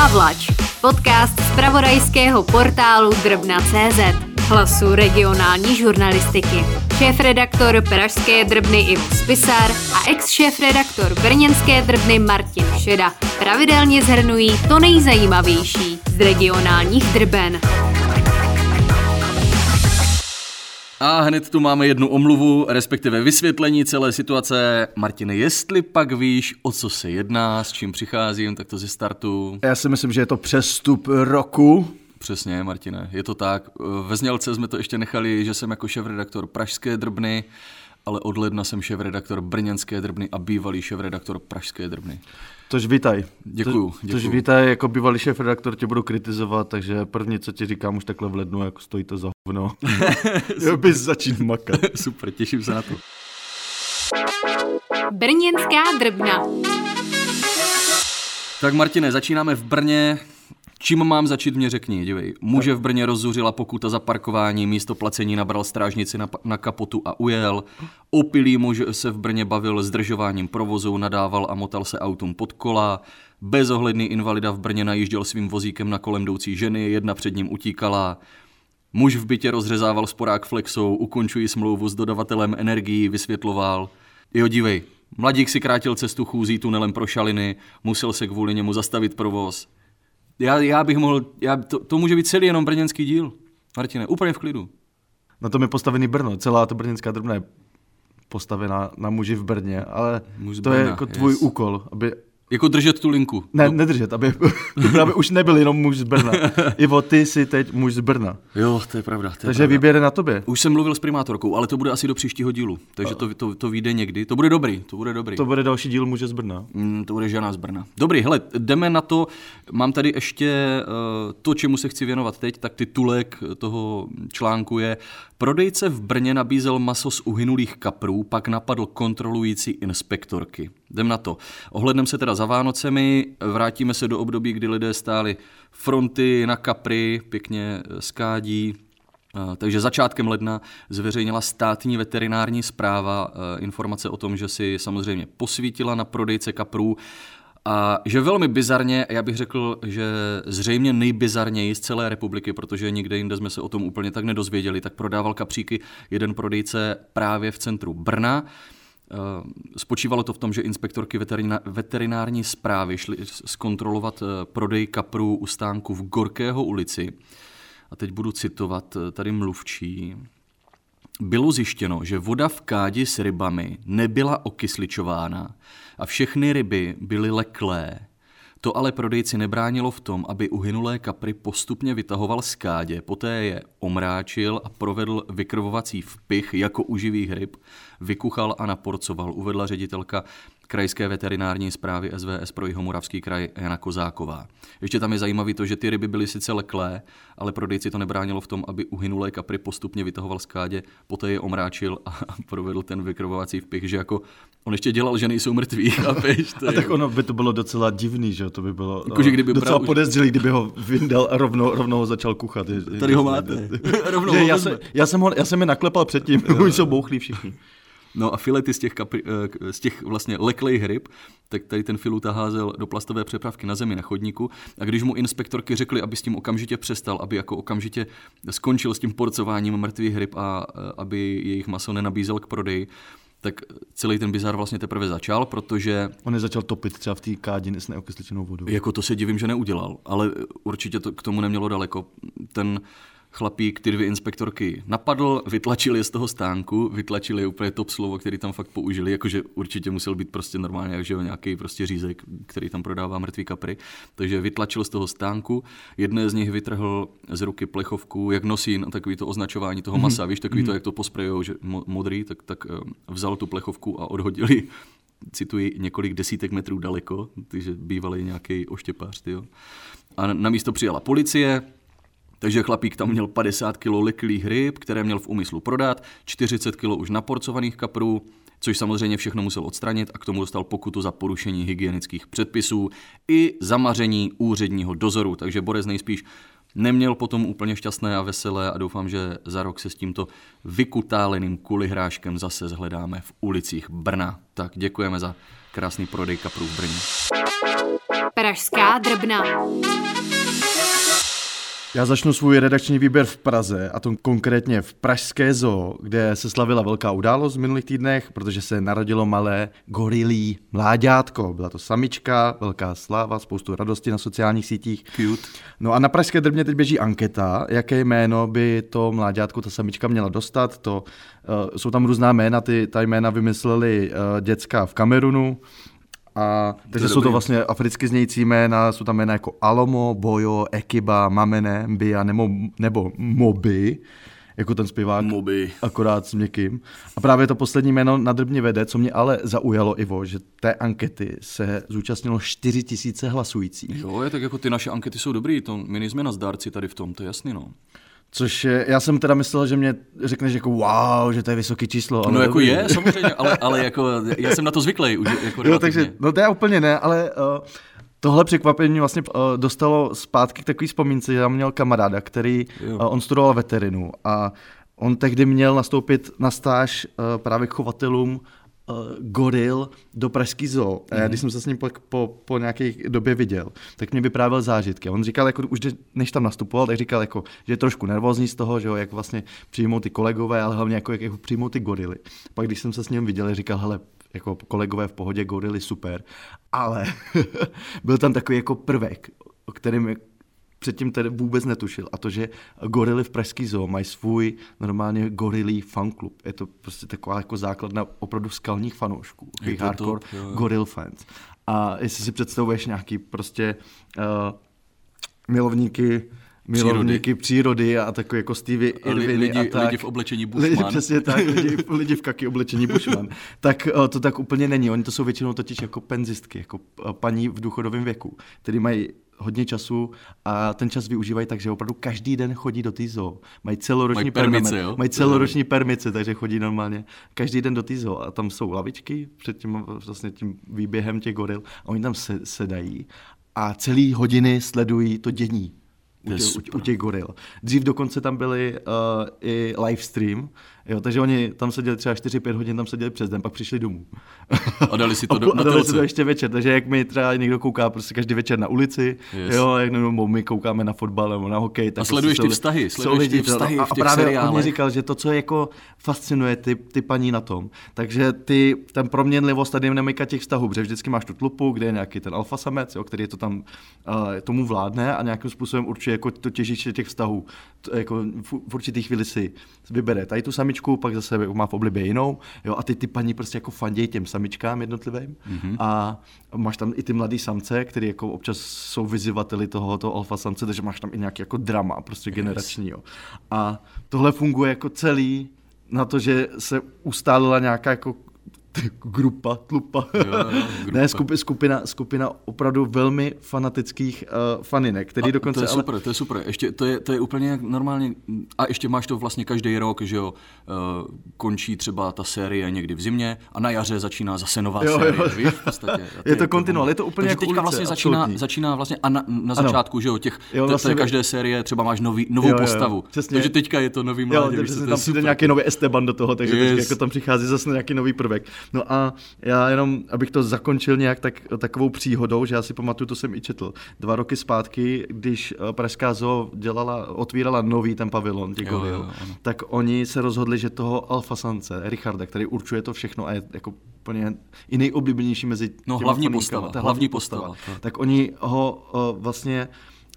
Pavlač, podcast z pravodajského portálu Drbna.cz, hlasu regionální žurnalistiky. Šéf-redaktor Pražské drbny Ivo Spisar a ex-šéf-redaktor Brněnské drbny Martin Šeda pravidelně zhrnují to nejzajímavější z regionálních drben. A hned tu máme jednu omluvu, respektive vysvětlení celé situace. Martine, jestli pak víš, o co se jedná, s čím přicházím, tak to ze startu. Já si myslím, že je to přestup roku. Přesně, Martine, je to tak. Ve znělce jsme to ještě nechali, že jsem jako šéf-redaktor Pražské drbny, ale od ledna jsem šéf-redaktor Brněnské drbny a bývalý šéf-redaktor Pražské drbny. Tož vítaj. Děkuju, To, děkuju. tož vítaj, jako bývalý šéf redaktor tě budu kritizovat, takže první, co ti říkám už takhle v lednu, jako stojí to za hovno. Já bys začít makat. Super, těším se na to. Brněnská drbna. Tak Martine, začínáme v Brně. Čím mám začít, mě řekni, dívej. Muže v Brně rozzuřila pokuta za parkování, místo placení nabral strážnici na, na kapotu a ujel. Opilý muž se v Brně bavil zdržováním provozu, nadával a motal se autům pod kola. Bezohledný invalida v Brně najížděl svým vozíkem na kolem jdoucí ženy, jedna před ním utíkala. Muž v bytě rozřezával sporák flexou, ukončují smlouvu s dodavatelem energií, vysvětloval. Jo, dívej, mladík si krátil cestu chůzí tunelem pro šaliny, musel se kvůli němu zastavit provoz. Já, já bych mohl, já, to, to může být celý jenom brněnský díl. Martine, úplně v klidu. Na tom je postavený Brno, celá ta brněnská drbna je postavená na muži v Brně, ale Muž to je Brna, jako tvůj yes. úkol, aby Jako držet tu linku. ne, No, nedržet, aby, aby už nebyl jenom muž z Brna. Ivo, ty jsi teď muž z Brna, jo, to je pravda. To je takže pravda. výběr je na tobě. Už jsem mluvil s primátorkou, ale to bude asi do příštího dílu, takže to, to, to vyjde někdy. To bude dobrý, to bude dobrý. To bude další díl muže z Brna. Mm, to bude žena z Brna. Dobrý, hele, jdeme na to. Mám tady ještě uh, to, čemu se chci věnovat teď, tak titulek toho článku je Prodejce v Brně nabízel maso z uhynulých kaprů, pak napadl kontrolující inspektorky. Jdem na to. Ohlednem se teda za Vánocemi, vrátíme se do období, kdy lidé stáli fronty na kapry, pěkně eh, skádí, Eh, Takže začátkem ledna zveřejnila státní veterinární zpráva eh, informace o tom, že si samozřejmě posvítila na prodejce kaprů. A že velmi bizarně, já bych řekl, že zřejmě nejbizarněji z celé republiky, protože nikde jinde jsme se o tom úplně tak nedozvěděli, tak prodával kapříky jeden prodejce právě v centru Brna. Eh, Spočívalo to v tom, že inspektorky veterina- veterinární zprávy šly zkontrolovat eh, prodej kaprů u stánku v Gorkého ulici. A teď budu citovat eh, tady mluvčí. Bylo zjištěno, že voda v kádi s rybami nebyla okysličována a všechny ryby byly leklé. To ale prodejci nebránilo v tom, aby uhynulé kapry postupně vytahoval z kádě, poté je omráčil a provedl vykrvovací vpich jako u živých ryb, vykuchal a naporcoval, uvedla ředitelka krajské veterinární zprávy SVS pro Jihomoravský kraj Jana Kozáková. Ještě tam je zajímavé to, že ty ryby byly sice leklé, ale prodejci to nebránilo v tom, aby uhynulé kapry postupně vytahoval z kádě, poté je omráčil a provedl ten vykrvovací vpich, že jako on ještě dělal, že nejsou mrtví, chápeš? To A tak ono by to bylo docela divný, že to by bylo Jako, že kdyby eh, docela bral už- podezřelý, kdyby ho vyndal a rovnou, rovnou ho začal kuchat. Je- je- Tady ho máte. Rovnou Že ho já, jsem, já, jsem ho, já jsem je naklepal předtím, už jsou bouchlí všichni. No a filety z těch, kapri, eh, z těch vlastně leklejch ryb, tak tady ten filuta házel do plastové přepravky na zemi na chodníku a když mu inspektorky řekli, aby s tím okamžitě přestal, aby jako okamžitě skončil s tím porcováním mrtvých ryb a eh, aby jejich maso nenabízel k prodeji, tak celý ten bizar vlastně teprve začal, protože On je začal topit třeba v té kádě s neokysličenou vodou. jako to se divím, že neudělal, ale určitě to k tomu nemělo daleko. Ten chlapík ty dvě inspektorky napadl, vytlačil je z toho stánku, vytlačil je úplně top slovo, který tam fakt použili, jakože určitě musel být prostě normálně, že jo, nějaký prostě řízek, který tam prodává mrtvý kapry. Takže vytlačil z toho stánku, jedné z nich vytrhl z ruky plechovku, jak nosí na takový to označování toho masa, víš, takový to, jak to posprejou, že mo- modrý, tak, tak eh, vzal tu plechovku a odhodili cituji, několik desítek metrů daleko, takže bývalý nějaký oštěpář, tyjo. A na místo přijela policie, takže chlapík tam měl 50 kg leklých ryb, které měl v úmyslu prodat, 40 kg už naporcovaných kaprů, což samozřejmě všechno musel odstranit a k tomu dostal pokutu za porušení hygienických předpisů i zamaření úředního dozoru. Takže Borez nejspíš neměl potom úplně šťastné a veselé a doufám, že za rok se s tímto vykutáleným kulihráškem zase zhledáme v ulicích Brna. Tak děkujeme za krásný prodej kaprů v Brně. Pražská drbna. Já začnu svůj redakční výběr v Praze, a to konkrétně v Pražské zoo, kde se slavila velká událost v minulých týdnech, protože se narodilo malé gorilí mláďátko. Byla to samička, velká sláva, spoustu radosti na sociálních sítích. Cute. No a na Pražské drbně teď běží anketa, jaké jméno by to mláďátko, ta samička měla dostat. To, uh, jsou tam různá jména, ty, ta jména vymysleli uh, děcka v Kamerunu, a, takže jsou to vlastně africky znějící jména, jsou tam jména jako Alomo, Bojo, Ekiba, Mamene, Mbia nebo, nebo Moby, jako ten zpěvák, Moby. akorát s měkkým. A právě to poslední jméno na drbně vede, co mě ale zaujalo, Ivo, že té ankety se zúčastnilo 4 tisíce hlasujících. Jo, je tak jako ty naše ankety jsou dobrý, to my nejsme na zdárci tady v tom, to je jasný, no. Což je, já jsem teda myslel, že mě řekneš jako wow, že to je vysoké číslo. Ale No jako dobrý. je, samozřejmě, ale, ale jako já jsem na to zvyklý už jako Jo, takže, no to já úplně ne, ale uh, tohle překvapení vlastně uh, dostalo zpátky k takový vzpomínce, že já měl kamaráda, který, Jo. uh, on studoval veterinu a on tehdy měl nastoupit na stáž uh, právě k chovatelům goril do Pražský zoo. A já, když jsem se s ním po, po, po nějaké době viděl, tak mě vyprávěl zážitky. On říkal, jako, už než tam nastupoval, tak říkal, jako, že je trošku nervózní z toho, že jo, jak vlastně přijmou ty kolegové, ale hlavně jako, jak, jak přijmou ty gorily. Pak když jsem se s ním viděl, říkal, hele, jako kolegové v pohodě, gorily super, ale byl tam takový jako prvek, o kterém předtím tedy vůbec netušil. A to, že gorily v Pražský zoo mají svůj normálně gorilí fanklub. Je to prostě taková jako základna opravdu skalních fanoušků. Je to hardcore top, jo, goril fans. A jestli si představuješ nějaký prostě uh, milovníky milovníky přírody a takový jako Stevie Irviny lidi- a tak. lidi v oblečení Lidi, Bushman. přesně tak, lidi, lidi v kaky oblečení Bushman. tak uh, to tak úplně není. Oni to jsou většinou totiž jako penzistky, jako uh, paní v důchodovém věku, který mají hodně času a ten čas využívají tak, že opravdu každý den chodí do té zoo. Mají celoroční Mají permice, jo? Mají celoroční permice, takže chodí normálně každý den do té zoo a tam jsou lavičky před tím, vlastně tím výběhem těch goril a oni tam se, sedají a celý hodiny sledují to dění u těch, u, u těch goril. Dřív dokonce tam byly uh, i live stream, jo, takže oni tam seděli třeba 4-5 hodin, tam seděli přes den, pak přišli domů. A dali si to do- a dali si to ještě večer, takže jak mi třeba někdo kouká prostě každý večer na ulici, Yes. jo, jak nebo my koukáme na fotbal nebo na hokej. Tak A sleduješ prostě ty vztahy, sleduješ ty vztahy a, v a těch právě on seriálech. mi říkal, že to, co jako fascinuje ty, ty paní na tom, takže ty, ten proměnlivost a dynamika těch vztahů, protože vždycky máš tu tlupu, kde je nějaký ten alfa samec, jo, který to tam uh, tomu vládne a nějakým způsobem určuje jako to těžiště těch vztahů. To, jako v, v určitý chvíli si vybere tady tu samičku, pak zase má v oblibě jinou, jo, a ty ty paní prostě jako fandějí těm samičkám jednotlivým mm-hmm. a máš tam i ty mladý samce, který jako občas jsou vyzývateli tohoto alfa samce, takže máš tam i nějaký jako drama, prostě generační, jo. A tohle funguje jako celý na to, že se ustálila nějaká jako grupa, tlupa. Jo, jo, grupa. ne, skupi, skupina, skupina opravdu velmi fanatických uh, faninek, který A dokonce... to je ale- super, to je super. Ještě, to, je, to je úplně jak normálně, a ještě máš to vlastně každý rok, že jo, uh, končí třeba ta série někdy v zimě a na jaře začíná zase nová Jo, jo. série, víš, v podstatě. Je to kontinuál, je to úplně Takže jako teďka ulice, vlastně začíná, absolutní. začíná vlastně a na, na začátku, že jo, těch, Jo, jo, vlastně každé série třeba máš nový, novou Jo, jo, jo, postavu. přesně. Takže teďka je to nový Jo, mládě, to víš, tam přijde nějaký nový Esteban do toho, takže jako tam přichází zase nějaký nový prvek. No a já jenom, abych to zakončil nějak tak, takovou příhodou, že já si pamatuju, to jsem i četl, dva roky zpátky, když eh, Pražská zoo dělala, otvírala nový ten pavilon, Jo, jo, jo, tak oni se rozhodli, že toho alfasance, Richarda, který určuje to všechno a je jako úplně i nejoblíbenější mezi No, hlavní postava, ta hlavní postava, to. tak oni ho uh, vlastně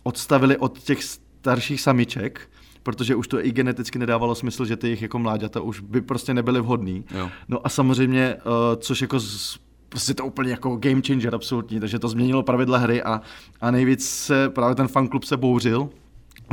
odstavili od těch starších samiček, protože už to i geneticky nedávalo smysl, že ty jejich jako mláďata už by prostě nebyly vhodný. Jo. No a samozřejmě, uh, což jako z, prostě to úplně jako game changer absolutní, takže to změnilo pravidla hry a, a nejvíc se právě ten fanklub se bouřil,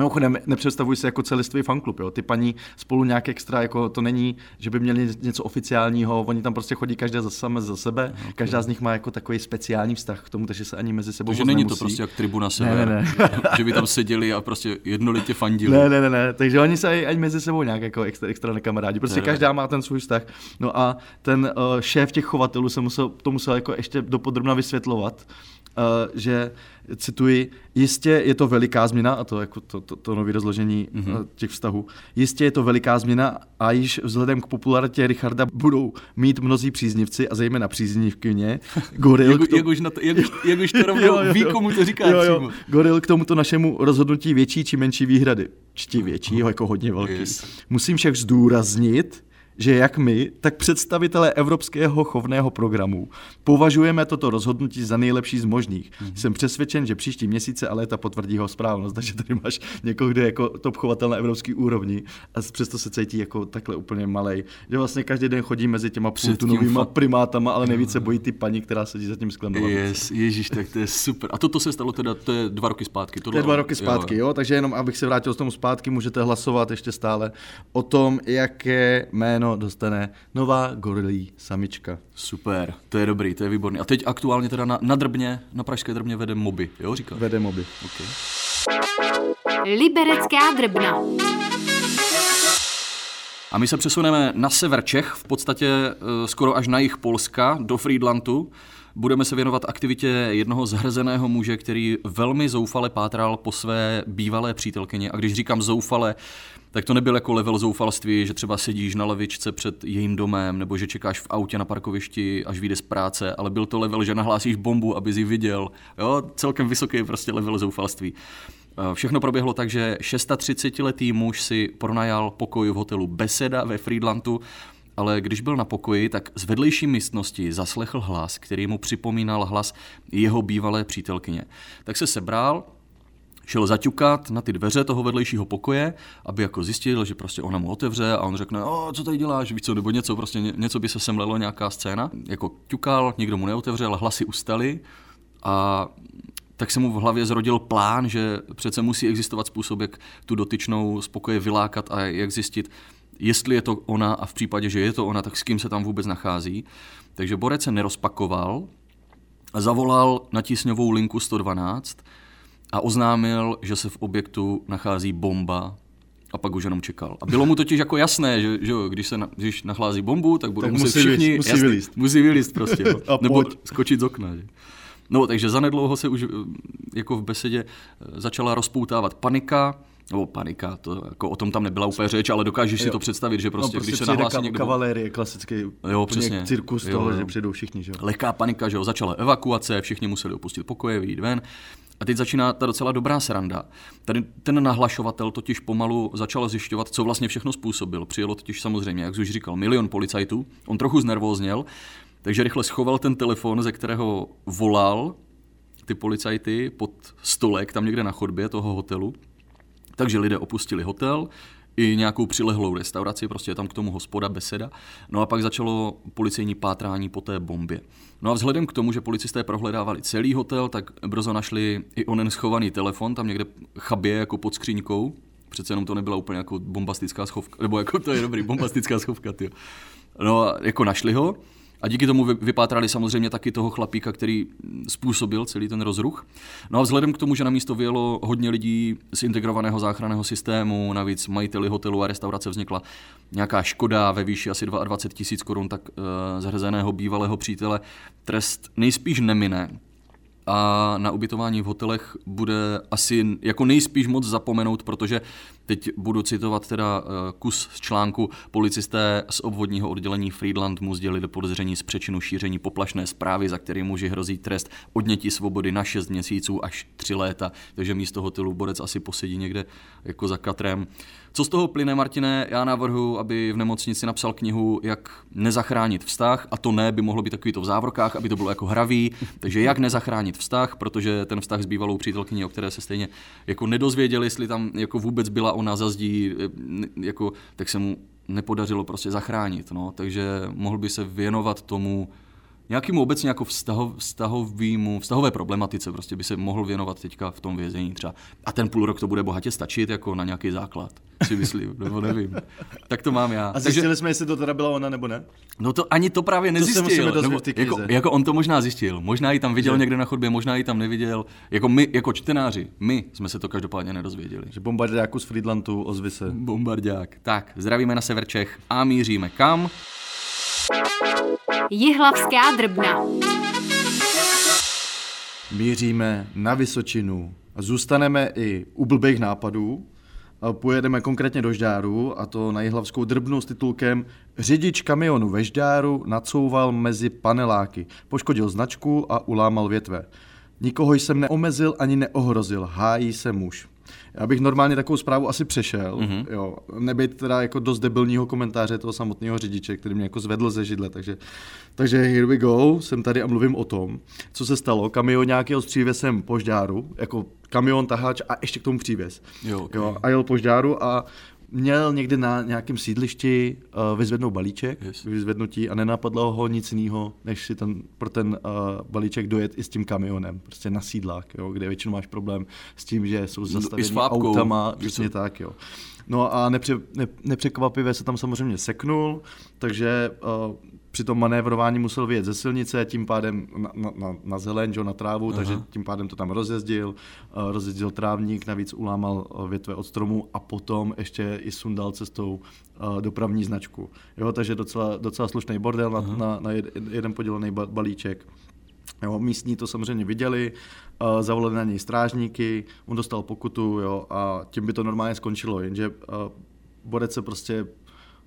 Mimochodem, nepředstavuj si jako celistvý fanklub, jo. Ty paní spolu nějak extra, jako to není, že by měli něco oficiálního, oni tam prostě chodí každá za same za sebe, okay. každá z nich má jako takový speciální vztah k tomu, takže se ani mezi sebou Takže není nemusí. to prostě jak tribuna sever, ne, ne. že by tam seděli a prostě jednolitě fandili. Ne, ne, ne, ne, takže oni se ani, ani mezi sebou nějak jako extra, extra nekamarádi, prostě Ne, ne. každá má ten svůj vztah. No a ten uh, šéf těch chovatelů se musel, to musel jako ještě dopodrobna vysvětlovat, že cituji, jistě je to veliká změna, a to jako to, to, to nové rozložení mm-hmm. těch vztahů, jistě je to veliká změna a již vzhledem k popularitě Richarda budou mít mnozí příznivci a zejména příznivkyně Goril. jak, tomu... jak, už na to, jak, už, jak už to rovnou jo, jo, ví, komu to říká jo, jo. Goril k tomuto našemu rozhodnutí větší či menší výhrady. Čti větší, jako hodně velký. Yes. Musím však zdůraznit, že jak my, tak představitelé Evropského chovného programu považujeme toto rozhodnutí za nejlepší z možných. Mm-hmm. Jsem přesvědčen, že příští měsíce a léta potvrdí jeho správnost, takže tady máš někoho, kde jako top chovatel na evropský úrovni a přesto se cítí jako takhle úplně malej. Že vlastně každý den chodí mezi těma půltunovými fa- primátama, ale nejvíce bojí ty paní, která sedí za tím sklem. Yes, ježíš, tak to je super. A toto se stalo teda, to je dva roky zpátky. Tohle, to je dva roky zpátky, jo. jo, takže jenom abych se vrátil z tomu zpátky, můžete hlasovat ještě stále o tom, jaké jméno dostane nová gorilí samička. Super, to je dobrý, to je výborný. A teď aktuálně teda na, na drbně, na pražské drbně vede moby, jo, říká? Vede moby. Okay. Liberecká drbna. A my se přesuneme na sever Čech, v podstatě uh, skoro až na jich Polska, do Friedlandu. Budeme se věnovat aktivitě jednoho zhrzeného muže, který velmi zoufale pátral po své bývalé přítelkyni. A když říkám zoufale, tak to nebyl jako level zoufalství, že třeba sedíš na levičce před jejím domem, nebo že čekáš v autě na parkovišti, až vyjde z práce, ale byl to level, že nahlásíš bombu, aby ji viděl. Jo, celkem vysoký prostě level zoufalství. Eh, všechno proběhlo tak, že 630-letý muž si pronajal pokoj v hotelu Beseda ve Friedlandu, ale když byl na pokoji, tak z vedlejší místnosti zaslechl hlas, který mu připomínal hlas jeho bývalé přítelkyně. Tak se sebral, šel zaťukat na ty dveře toho vedlejšího pokoje, aby jako zjistil, že prostě ona mu otevře a on řekne, o, co tady děláš, víš co, nebo něco, prostě něco by se semlelo, nějaká scéna. Jako ťukal, nikdo mu neotevřel, hlasy ustaly a tak se mu v hlavě zrodil plán, že přece musí existovat způsob, jak tu dotyčnou spokoje vylákat a jak zjistit, jestli je to ona a v případě, že je to ona, tak s kým se tam vůbec nachází. Takže Borec se nerozpakoval a zavolal na tísňovou linku 112 a oznámil, že se v objektu nachází bomba a pak už jenom čekal. A bylo mu totiž jako jasné, že, že když se na, když nachlází bombu, tak budou tak muset musí všichni... Musí jasný, vylíst. Musí vylíst prostě. a nebo skočit z okna. Že? No, takže zanedlouho se už jako v besedě začala rozpoutávat panika, nebo panika, to jako o tom tam nebyla úplně řeč, ale dokážeš jo. si to představit, že no, prostě, no, prostě když se nahlásí ka- někdo... Kavalérie, klasický jo, přesně. cirkus jo, toho, jo. že přijdou všichni. Že? Lehká panika, že jo, začala evakuace, všichni museli opustit pokoje, vyjít ven. A teď začíná ta docela dobrá sranda. Tady ten nahlašovatel totiž pomalu začal zjišťovat, co vlastně všechno způsobil. Přijelo totiž samozřejmě, jak už říkal, milion policajtů. On trochu znervózněl, takže rychle schoval ten telefon, ze kterého volal ty policajty pod stolek tam někde na chodbě toho hotelu. Takže lidé opustili hotel, i nějakou přilehlou restauraci, prostě je tam k tomu hospoda, beseda. No a pak začalo policejní pátrání po té bombě. No a vzhledem k tomu, že policisté prohledávali celý hotel, tak brzo našli i onen schovaný telefon, tam někde chabě jako pod skříňkou. Přece jenom to nebyla úplně jako bombastická schovka, nebo jako to je dobrý, bombastická schovka, ty. No a jako našli ho, a díky tomu vypátrali samozřejmě taky toho chlapíka, který způsobil celý ten rozruch. No a vzhledem k tomu, že na místo vyjelo hodně lidí z integrovaného záchranného systému, navíc majiteli hotelu a restaurace vznikla nějaká škoda ve výši asi 22 tisíc korun, tak uh, zhrzeného bývalého přítele trest nejspíš nemine a na ubytování v hotelech bude asi jako nejspíš moc zapomenout, protože teď budu citovat teda eh, kus z článku. Policisté z obvodního oddělení Friedland mu sdělili podezření z přečinu šíření poplašné zprávy, za který muži hrozí trest odnětí svobody na 6 měsíců až 3 léta, takže místo hotelu Borec asi posedí někde jako za katrem. Co z toho plyne, Martine? Já navrhu, aby v nemocnici napsal knihu, jak nezachránit vztah, a to ne by mohlo být takový to v závorkách, aby to bylo jako hravý, takže jak nezachránit vztah, protože ten vztah s bývalou přítelkyní, o které se stejně jako nedozvěděli, jestli tam jako vůbec byla ona zazdí, eh, jako, tak se mu nepodařilo prostě zachránit. No. Takže mohl by se věnovat tomu, nějakému obecně jako vztaho, vztahovýmu, vztahové problematice prostě by se mohl věnovat teďka v tom vězení třeba. A ten půl rok to bude bohatě stačit jako na nějaký základ, si myslím, nebo nevím. Tak to mám já. A zjistili Takže, jsme, jestli to teda byla ona nebo ne? No to ani to právě nezjistil. To nebo, jako, jako, on to možná zjistil. Možná ji tam viděl že? někde na chodbě, možná ji tam neviděl. Jako my, jako čtenáři, my jsme se to každopádně nedozvěděli. Že bombardáku z Friedlandu ozvy se. Bombardák. Tak, zdravíme na sever Čech a míříme kam? Jihlavská drbna. míříme na Vysočinu. Zůstaneme i u blbých nápadů, Pojedeme konkrétně do Žďáru, a to na Jihlavskou drbnu s titulkem Řidič kamionu ve Žďáru nacouval mezi paneláky, poškodil značku a ulámal větve. Nikoho jsem neomezil ani neohrozil, hájí se muž. Já bych normálně takovou zprávu asi přešel, mm-hmm. jo, nebyt teda jako dost debilního komentáře toho samotného řidiče, který mě jako zvedl ze židle, takže, takže here we go, jsem tady a mluvím o tom, co se stalo, kamion nějakého s jsem po žďáru, jako kamion, taháč a ještě k tomu přívěs. Jo, okay. jo, a jel po žďáru a měl někdy na nějakém sídlišti uh, vyzvednout balíček, yes. vyzvednutí a nenapadlo ho nic jiného, než si ten, pro ten uh, balíček dojet i s tím kamionem, prostě na sídlák, jo, kde většinou máš problém s tím, že jsou zastavení no, autama, přesně tak, jo. No a nepře, ne, nepřekvapivě se tam samozřejmě seknul, takže uh, při tom manévrování musel vyjet ze silnice, tím pádem na, na, na zeleň, na trávu, Aha. takže tím pádem to tam rozjezdil, uh, rozjezdil trávník, navíc ulámal uh, větve od stromu a potom ještě i sundal cestou uh, dopravní značku. Jo, takže docela, docela slušný bordel na, na, na jeden podělený balíček. Jo, místní to samozřejmě viděli, uh, zavolali na něj strážníky, on dostal pokutu jo, a tím by to normálně skončilo, jenže uh, Borec se prostě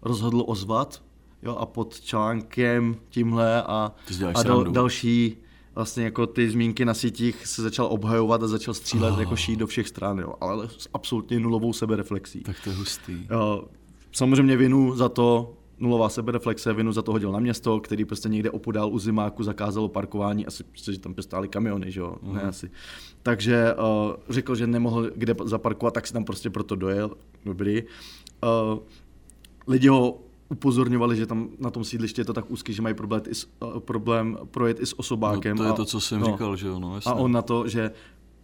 rozhodl ozvat jo, a pod článkem tímhle a, a dal, další vlastně jako ty zmínky na sítích se začal obhajovat a začal střílet oh. jako šít do všech stran, jo, ale s absolutně nulovou sebereflexí. Tak to je hustý. Jo, samozřejmě vinu za to nulová sebereflexe, vinu za to hodil na město, který prostě někde opodál u zimáku zakázalo parkování, asi protože tam stály kamiony, že jo, mm. ne mhm. asi. Takže uh, řekl, že nemohl kde zaparkovat, tak si tam prostě proto dojel, dobrý. Uh, lidi ho upozorňovali, že tam na tom sídlišti je to tak úzký, že mají problém, i s, uh, problém projet i s osobákem. No, to je a, to, co jsem no, říkal, že jo, no, jasně. A on na to, že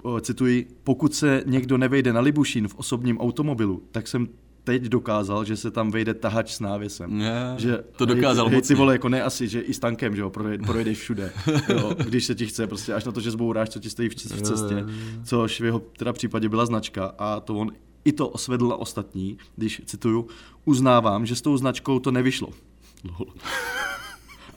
uh, cituji, pokud se někdo nevejde na Libušín v osobním automobilu, tak jsem teď dokázal, že se tam vejde tahač s návěsem. Yeah, že, to dokázal hej, hej, ty vole, jako ne asi, že i s tankem, že jo, projedeš všude, jo, když se ti chce, prostě až na to, že zbouráš, co ti stojí v cestě, což v jeho teda případě byla značka a to on i to osvedl na ostatní, když cituju, uznávám, že s tou značkou to nevyšlo. Lol.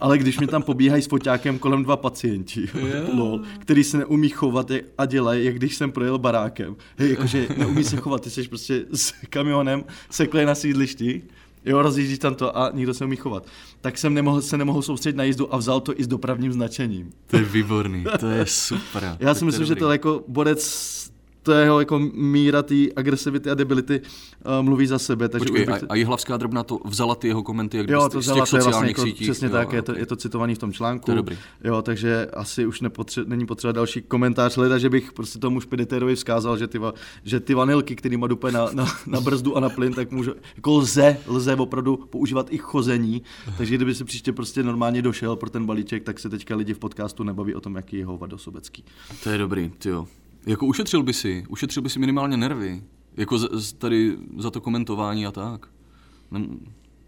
Ale když mi tam pobíhají s foťákem kolem dva pacienti, yeah. lol, který se neumí chovat a dělají, jak když jsem projel barákem. Hej, jakože neumí se chovat, ty jsi prostě s kamionem sekle na sídlišti, jo, rozjíždíš tam to a nikdo se umí chovat. Tak jsem nemohl, se nemohl soustředit na jízdu a vzal to i s dopravním značením. To je výborný, to je super. Já si myslím, že to jako bodec to jeho jako míra té agresivity a debility uh, mluví za sebe. Takže Počkej, bych... a, a Jihlavská drobna to vzala ty jeho komenty jak jo, to z těch vlastně sociálních vlastně jako, sítí? Přesně jo, tak, okay. je, to, je to citovaný v tom článku. To je dobrý. Jo, takže asi už nepotře- není potřeba další komentář hledat, že bych prostě tomu špeditérovi vzkázal, že ty, va, že ty vanilky, který má dupe na, na, na, brzdu a na plyn, tak můžu, jako lze, lze opravdu používat i chození. Takže kdyby si příště prostě normálně došel pro ten balíček, tak se teďka lidi v podcastu nebaví o tom, jaký je hovado sobecký. To je dobrý, jo. Jako ušetřil by si, ušetřil by si minimálně nervy. Jako z, z tady za to komentování a tak.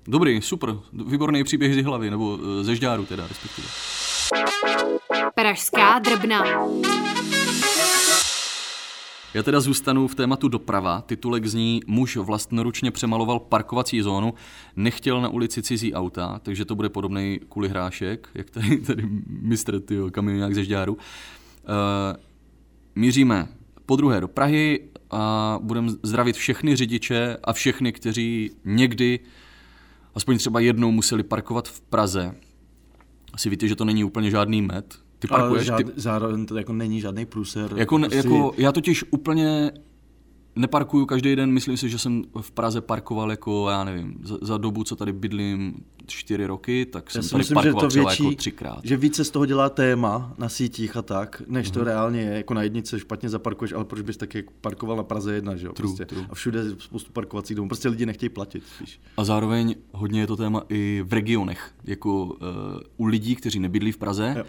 Dobrý, super, výborný příběh z hlavy, nebo e, ze žďáru teda, respektive. Pražská drbna. Já teda zůstanu v tématu doprava. Titulek zní Muž vlastnoručně přemaloval parkovací zónu, nechtěl na ulici cizí auta, takže to bude podobný hrášek, jak tady, tady mistr, tyjo, kamionák ze Žďáru. Uh, míříme po druhé do Prahy a budeme zdravit všechny řidiče a všechny, kteří někdy, aspoň třeba jednou museli parkovat v Praze. Asi víte, že to není úplně žádný met. Ty parkuješ, žád, ty... Zároveň to jako není žádný průser. Jako, prostě... jako, já totiž úplně neparkuju každý den, myslím si, že jsem v Praze parkoval jako, já nevím, za, za dobu, co tady bydlím čtyři roky, tak jsem tady myslím, parkoval že to větší, jako třikrát. Že více z toho dělá téma na sítích a tak, než mm-hmm. to mhm. reálně je. Jako na jednice špatně zaparkuješ, ale proč bys taky parkoval na Praze jedna, že jo? True, prostě. true. A všude je spoustu parkovacích domů. Prostě lidi nechtějí platit. Víš. A zároveň hodně je to téma i v regionech, jako uh, u lidí, kteří nebydlí v Praze. Jo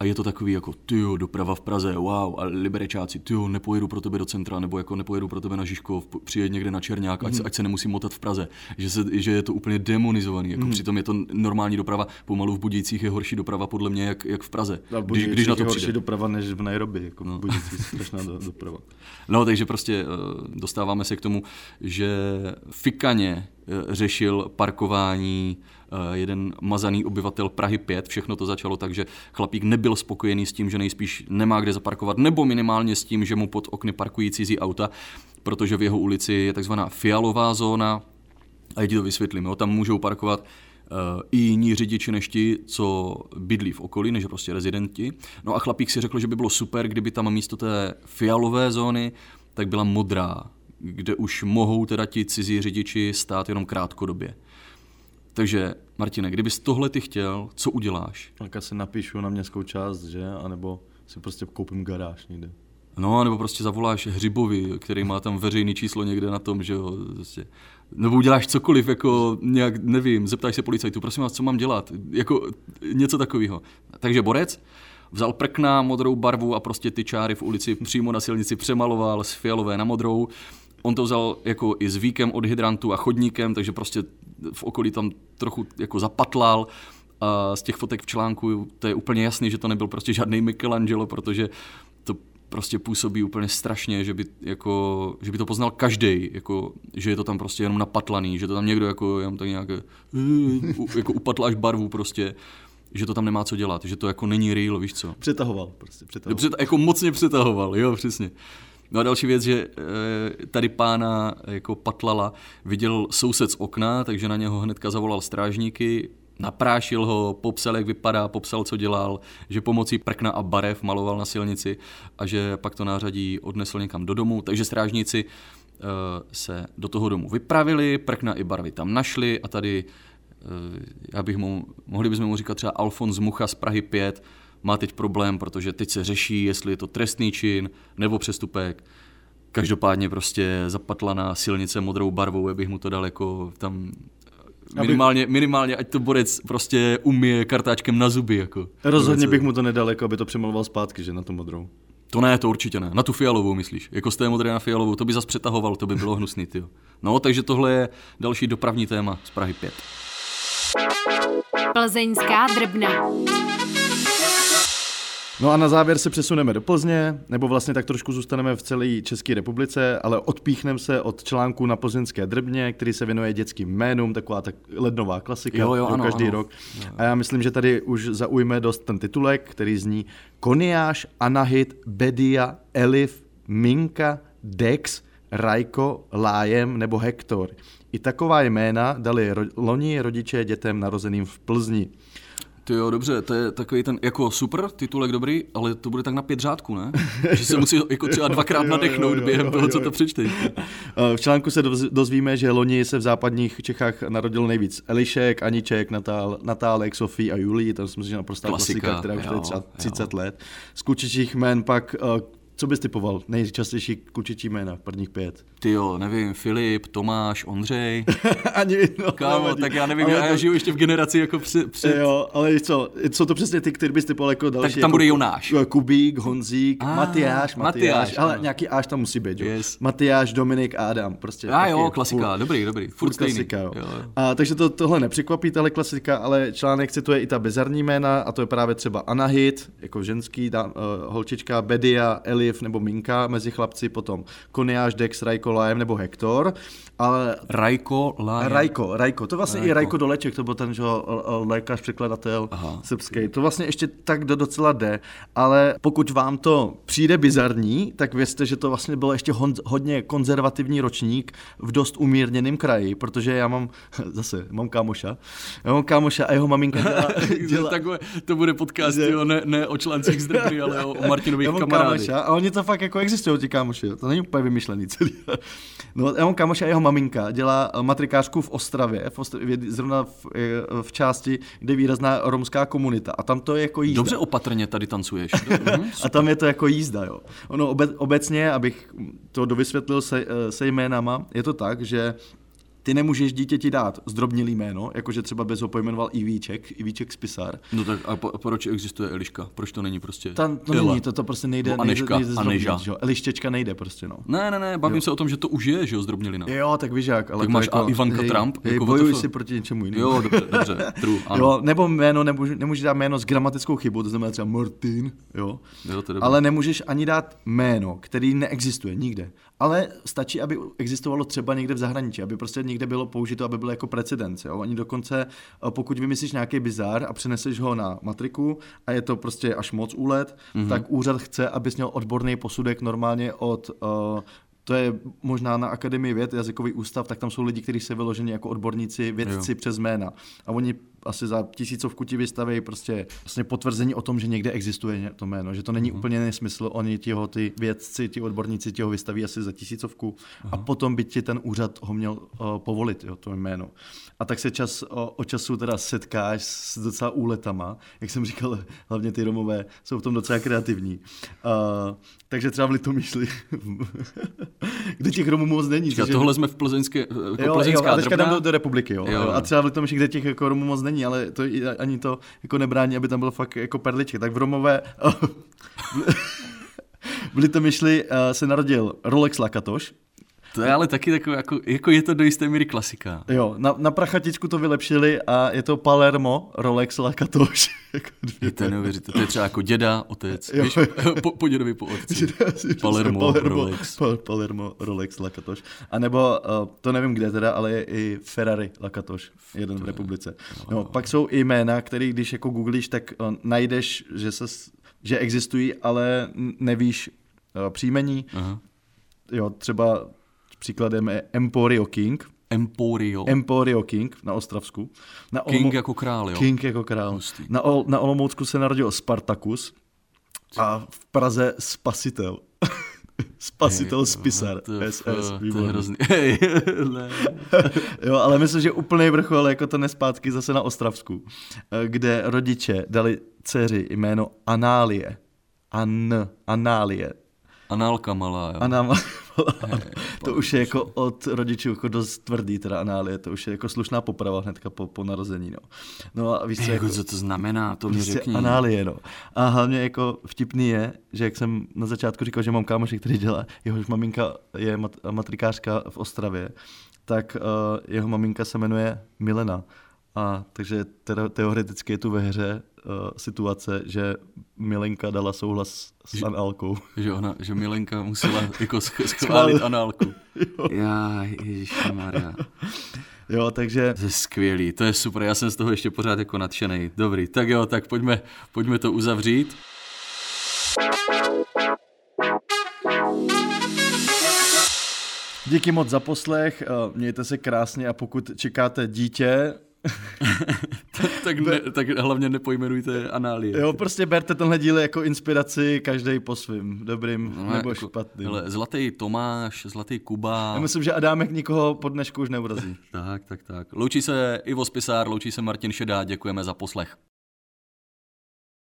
a je to takový jako, ty doprava v Praze, wow, a liberečáci, ty nepojedu pro tebe do centra, nebo jako nepojedu pro tebe na Žižkov, přijeď někde na Černák, mm. ať, mhm. ať se nemusím motat v Praze. Že, se, že je to úplně demonizovaný, jako mm. přitom je to normální doprava, pomalu v Budících je horší doprava podle mě, jak, jak v Praze. A když, když na to je horší doprava než v Nairobi, jako no. v strašná doprava. No, takže prostě uh, dostáváme se k tomu, že fikaně eh, řešil parkování eh, jeden mazaný obyvatel Prahy 5. Všechno to začalo tak, že chlapík nebyl spokojený s tím, že nejspíš nemá kde zaparkovat, nebo minimálně s tím, že mu pod okny parkují cizí auta, protože v jeho ulici je takzvaná fialová zóna. A já ti to vysvětlím, jo? tam můžou parkovat uh, i jiní řidiči než ti, co bydlí v okolí, než prostě rezidenti. No a chlapík si řekl, že by bylo super, kdyby tam místo té fialové zóny tak byla modrá, kde už mohou teda ti cizí řidiči stát jenom krátkodobě. Takže, Martine, kdybys tohle ty chtěl, co uděláš? Tak asi napíšu na městskou část, že? A nebo si prostě koupím garáž někde. No, nebo prostě zavoláš Hřibovi, který má tam veřejný číslo někde na tom, že jo, prostě. Nebo uděláš cokoliv, jako nějak, nevím, zeptáš se policajtu, prosím vás, co mám dělat, jako něco takového. Takže Borec vzal prkna, modrou barvu a prostě ty čáry v ulici přímo na silnici přemaloval z fialové na modrou. On to vzal jako i s víkem od hydrantu a chodníkem, takže prostě v okolí tam trochu jako zapatlal. A z těch fotek v článku to je úplně jasný, že to nebyl prostě žádný Michelangelo, protože to prostě působí úplně strašně, že by, jako, že by to poznal každý, jako, že je to tam prostě jenom napatlaný, že to tam někdo jako, jenom tak nějak, jako upatl až barvu prostě že to tam nemá co dělat, že to jako není real, víš co. Přetahoval, prostě přetahoval. Jako mocně přetahoval, jo, přesně. No a další věc, že e, tady pána jako patlala viděl soused z okna, takže na něho hnedka zavolal strážníky, naprášil ho, popsal, jak vypadá, popsal, co dělal, že pomocí prkna a barev maloval na silnici a že pak to nářadí odnesl někam do domu, takže strážníci e, se do toho domu vypravili, prkna i barvy tam našli a tady Eh, já bych mu, mohli bychom mu říkat třeba Alfons Mucha z Prahy 5, má teď problém, protože teď se řeší, jestli je to trestný čin nebo přestupek. Každopádně prostě zapatla na silnice modrou barvou, bych mu to dal jako tam minimálně, minimálně, ať to borec prostě umije kartáčkem na zuby. Jako. Rozhodně bych mu to nedal, jako aby to přemaloval zpátky, že na tu modrou. To ne, to určitě ne. Na tu fialovou myslíš? Jako z té modré na fialovou, to by zas přetahoval, to by bylo hnusný, ty. No, takže tohle je další dopravní téma z Prahy 5. Plzeňská drbna. No a na závěr se přesuneme do Plzně, nebo vlastně tak trošku zůstaneme v celé České republice, ale odpíchneme se od článku na plzeňské drbně, který se věnuje dětským jménům, taková tak lednová klasika jo, jo, ano, každý ano. rok. A já myslím, že tady už zaujme dost ten titulek, který zní Koniáš, Anahit, Bedia, Elif, Minka, Dex, Rajko, Lájem nebo Hektor. I taková jména dali ro- loni rodiče dětem narozeným v Plzni. Ty jo, dobře, to je takový ten jako super titulek dobrý, ale to bude tak na pět řádků, ne? že se musí jako třeba dvakrát nadechnout během toho, co to přečteš. V článku se dozvíme, že loni se v západních Čechách narodil nejvíc Elišek, Aniček, Natál, Natálek, Sofie a Julii, to si myslím, že naprostá klasika, klasika která už je třeba 30 jo. let. Z kučičích jmén pak eh, co bys typoval? Nejčastější klučičí jména, prvních pět. Ty jo, nevím, Filip, Tomáš, Ondřej. Ani, no, Kámo, tak já nevím, já, to... já žiju ještě v generaci jako před... před... Jo, ale co, co to přesně ty, který bys typoval jako další? Tak tam jako, bude Jonáš. Kubík, Honzík, ah, Matyáš, Matyáš, Matyáš, ale ano. nějaký Áš tam musí být, jo. Yes. Matyáš, Dominik, Adam, prostě. A jo, klasika, furt, dobrý, dobrý, furt, furt klasika, jo. jo. A, takže to, tohle nepřekvapí, tahle klasika, ale článek cituje i ta bizarní jména, a to je právě třeba Anahit, jako ženský, da, uh, holčička, Bedia, Elif nebo Minka, mezi chlapci potom Koniáš, Dex, Rajko, Lajem nebo Hektor. Ale... Rajko, Lajem. Rajko, Rajko, to vlastně Rajko. i Rajko Doleček, to byl ten že, lékař, překladatel Aha. srbský. To vlastně ještě tak do docela jde, ale pokud vám to přijde bizarní, tak vězte, že to vlastně bylo ještě hon, hodně konzervativní ročník v dost umírněném kraji, protože já mám, zase, mám kámoša, já mám kámoša a jeho maminka dělá... dělá... Takové, to bude podcast, jo, ne, ne o článcích z Drbry, ale o, o Martinových kamarádech. a oni to fakt jako existují ti kámoši, to není úplně vymyšlený celý. No, já mám kámoše a jeho maminka dělá matrikářku v Ostravě, v Ostravě zrovna v, v, části, kde je výrazná romská komunita. A tam to je jako jízda. Dobře opatrně tady tancuješ. Mhm, a tam je to jako jízda, jo. Ono obe, obecně, abych to dovysvětlil se, se jménama, je to tak, že ty nemůžeš dítěti dát zdrobnilý jméno, jakože třeba bez ho pojmenoval Ivíček, Ivíček Spisar. No tak a, po, proč existuje Eliška? Proč to není prostě Tam, to Ela. není, to, to prostě nejde, no, Aneška, nejde, nejde zdrobnit, že? Elištěčka nejde prostě, no. Ne, ne, ne, bavím jo. se o tom, že to už je, že jo, zdrobnilina. Jo, tak víš jak, ale tak máš jako, a Ivanka hej, Trump. Hej, jako bojuj si proti něčemu jinému. Jo, dobře, dobře, true, ano. Jo, nebo jméno, nemůžeš, nemůžeš dát jméno s gramatickou chybou, to znamená třeba Martin, jo. jo to ale nemůžeš ani dát jméno, který neexistuje nikde ale stačí, aby existovalo třeba někde v zahraničí, aby prostě někde bylo použito, aby bylo jako precedens. Jo? Oni dokonce, eh, pokud vymyslíš nějaký bizar a přeneseš ho na matriku a je to prostě až moc úlet, mm-hmm. tak úřad chce, abys měl odborný posudek normálně od uh, to je možná na Akademii věd, jazykový ústav, tak tam jsou lidi, kteří se vyloženi jako odborníci, vědci jo. přes jména. A oni asi za tisícovku ti vystaví prostě vlastně potvrzení o tom, že někde existuje to jméno, že to není uh-huh. úplně nesmysl, oni ti ho, ty vědci, ti odborníci ti ho vystaví asi za tisícovku uh-huh. a potom by ti ten úřad ho měl uh, povolit, jo, to jméno. A tak se čas o, o času teda setkáš s docela úletama, jak jsem říkal, hlavně ty Romové jsou v tom docela kreativní. Uh, takže třeba v Litomyšli, kde těch Romů moc není. Čeká, tohle jsme v plzeňské, jako jo, plzeňská jo, a teďka do, do republiky, jo. jo. A třeba v Litomyšli, kde těch jako Romů moc není, ale to ani to jako nebrání, aby tam bylo fakt jako perličky. Tak v Romové, v Litomyšli uh, se narodil Rolex Lakatoš, to je ale taky takový, jako, jako je to do jisté míry klasika. Jo, na, na prachatičku to vylepšili a je to Palermo, Rolex Lakatoš. Jako je to neuvěřitelné. To je třeba jako děda, otec. Jo, víš, po, po dědovi, po otci. Palermo, Palermo, Rolex. Palermo, Rolex Lakatoš. A nebo, uh, to nevím kde teda, ale je i Ferrari Lakatoš, jeden v republice. No, pak jsou i jména, které když jako googlíš, tak uh, najdeš, že, se, že existují, ale nevíš uh, příjmení. Aha. Jo, třeba Příkladem je Emporio King. Emporio. Emporio King na Ostravsku. Na King Olmo- jako král, jo? King jako král. Na, Ol- na Olomoucku se narodil Spartacus a v Praze Spasitel. Spasitel hey, Spisar. SS. To je hrozný. jo, ale myslím, že úplný vrchol jako to nespátky zase na Ostravsku, eh, kde rodiče dali dceři jméno Análie. An, Análie. Análka malá, jo. Anál, Hey, to už je jako od rodičů jako dost tvrdý, teda análie, to už je jako slušná poprava hnedka po, po narození, no. No a víš, co, jako, co to znamená, to mi řekni. Análie, no. A hlavně jako vtipný je, že jak jsem na začátku říkal, že mám kámoši, který dělá, jehož maminka je mat, matrikářka v Ostravě, tak uh, jeho maminka se jmenuje Milena. A takže teoreticky je tu ve hře uh, situace, že Milenka dala souhlas s že, análkou. Že, ona, že Milenka musela jako schválit análku. Jo. Já, Maria. Jo, takže... To je skvělý, to je super, já jsem z toho ještě pořád jako nadšený. Dobrý, tak jo, tak pojďme, pojďme to uzavřít. Díky moc za poslech, eh, mějte se krásně a pokud čekáte dítě, tak, ne, tak hlavně nepojmenujte análie. Jo, prostě berte tenhle díl jako inspiraci, každý po svým, dobrým no, nebo jako, špatným. Hele, zlatý Tomáš, zlatý Kuba. Já myslím, že Adámek nikoho po dnešku už neurazí. tak, tak, tak. Loučí se Ivo Spisár, loučí se Martin Šedá, děkujeme za poslech.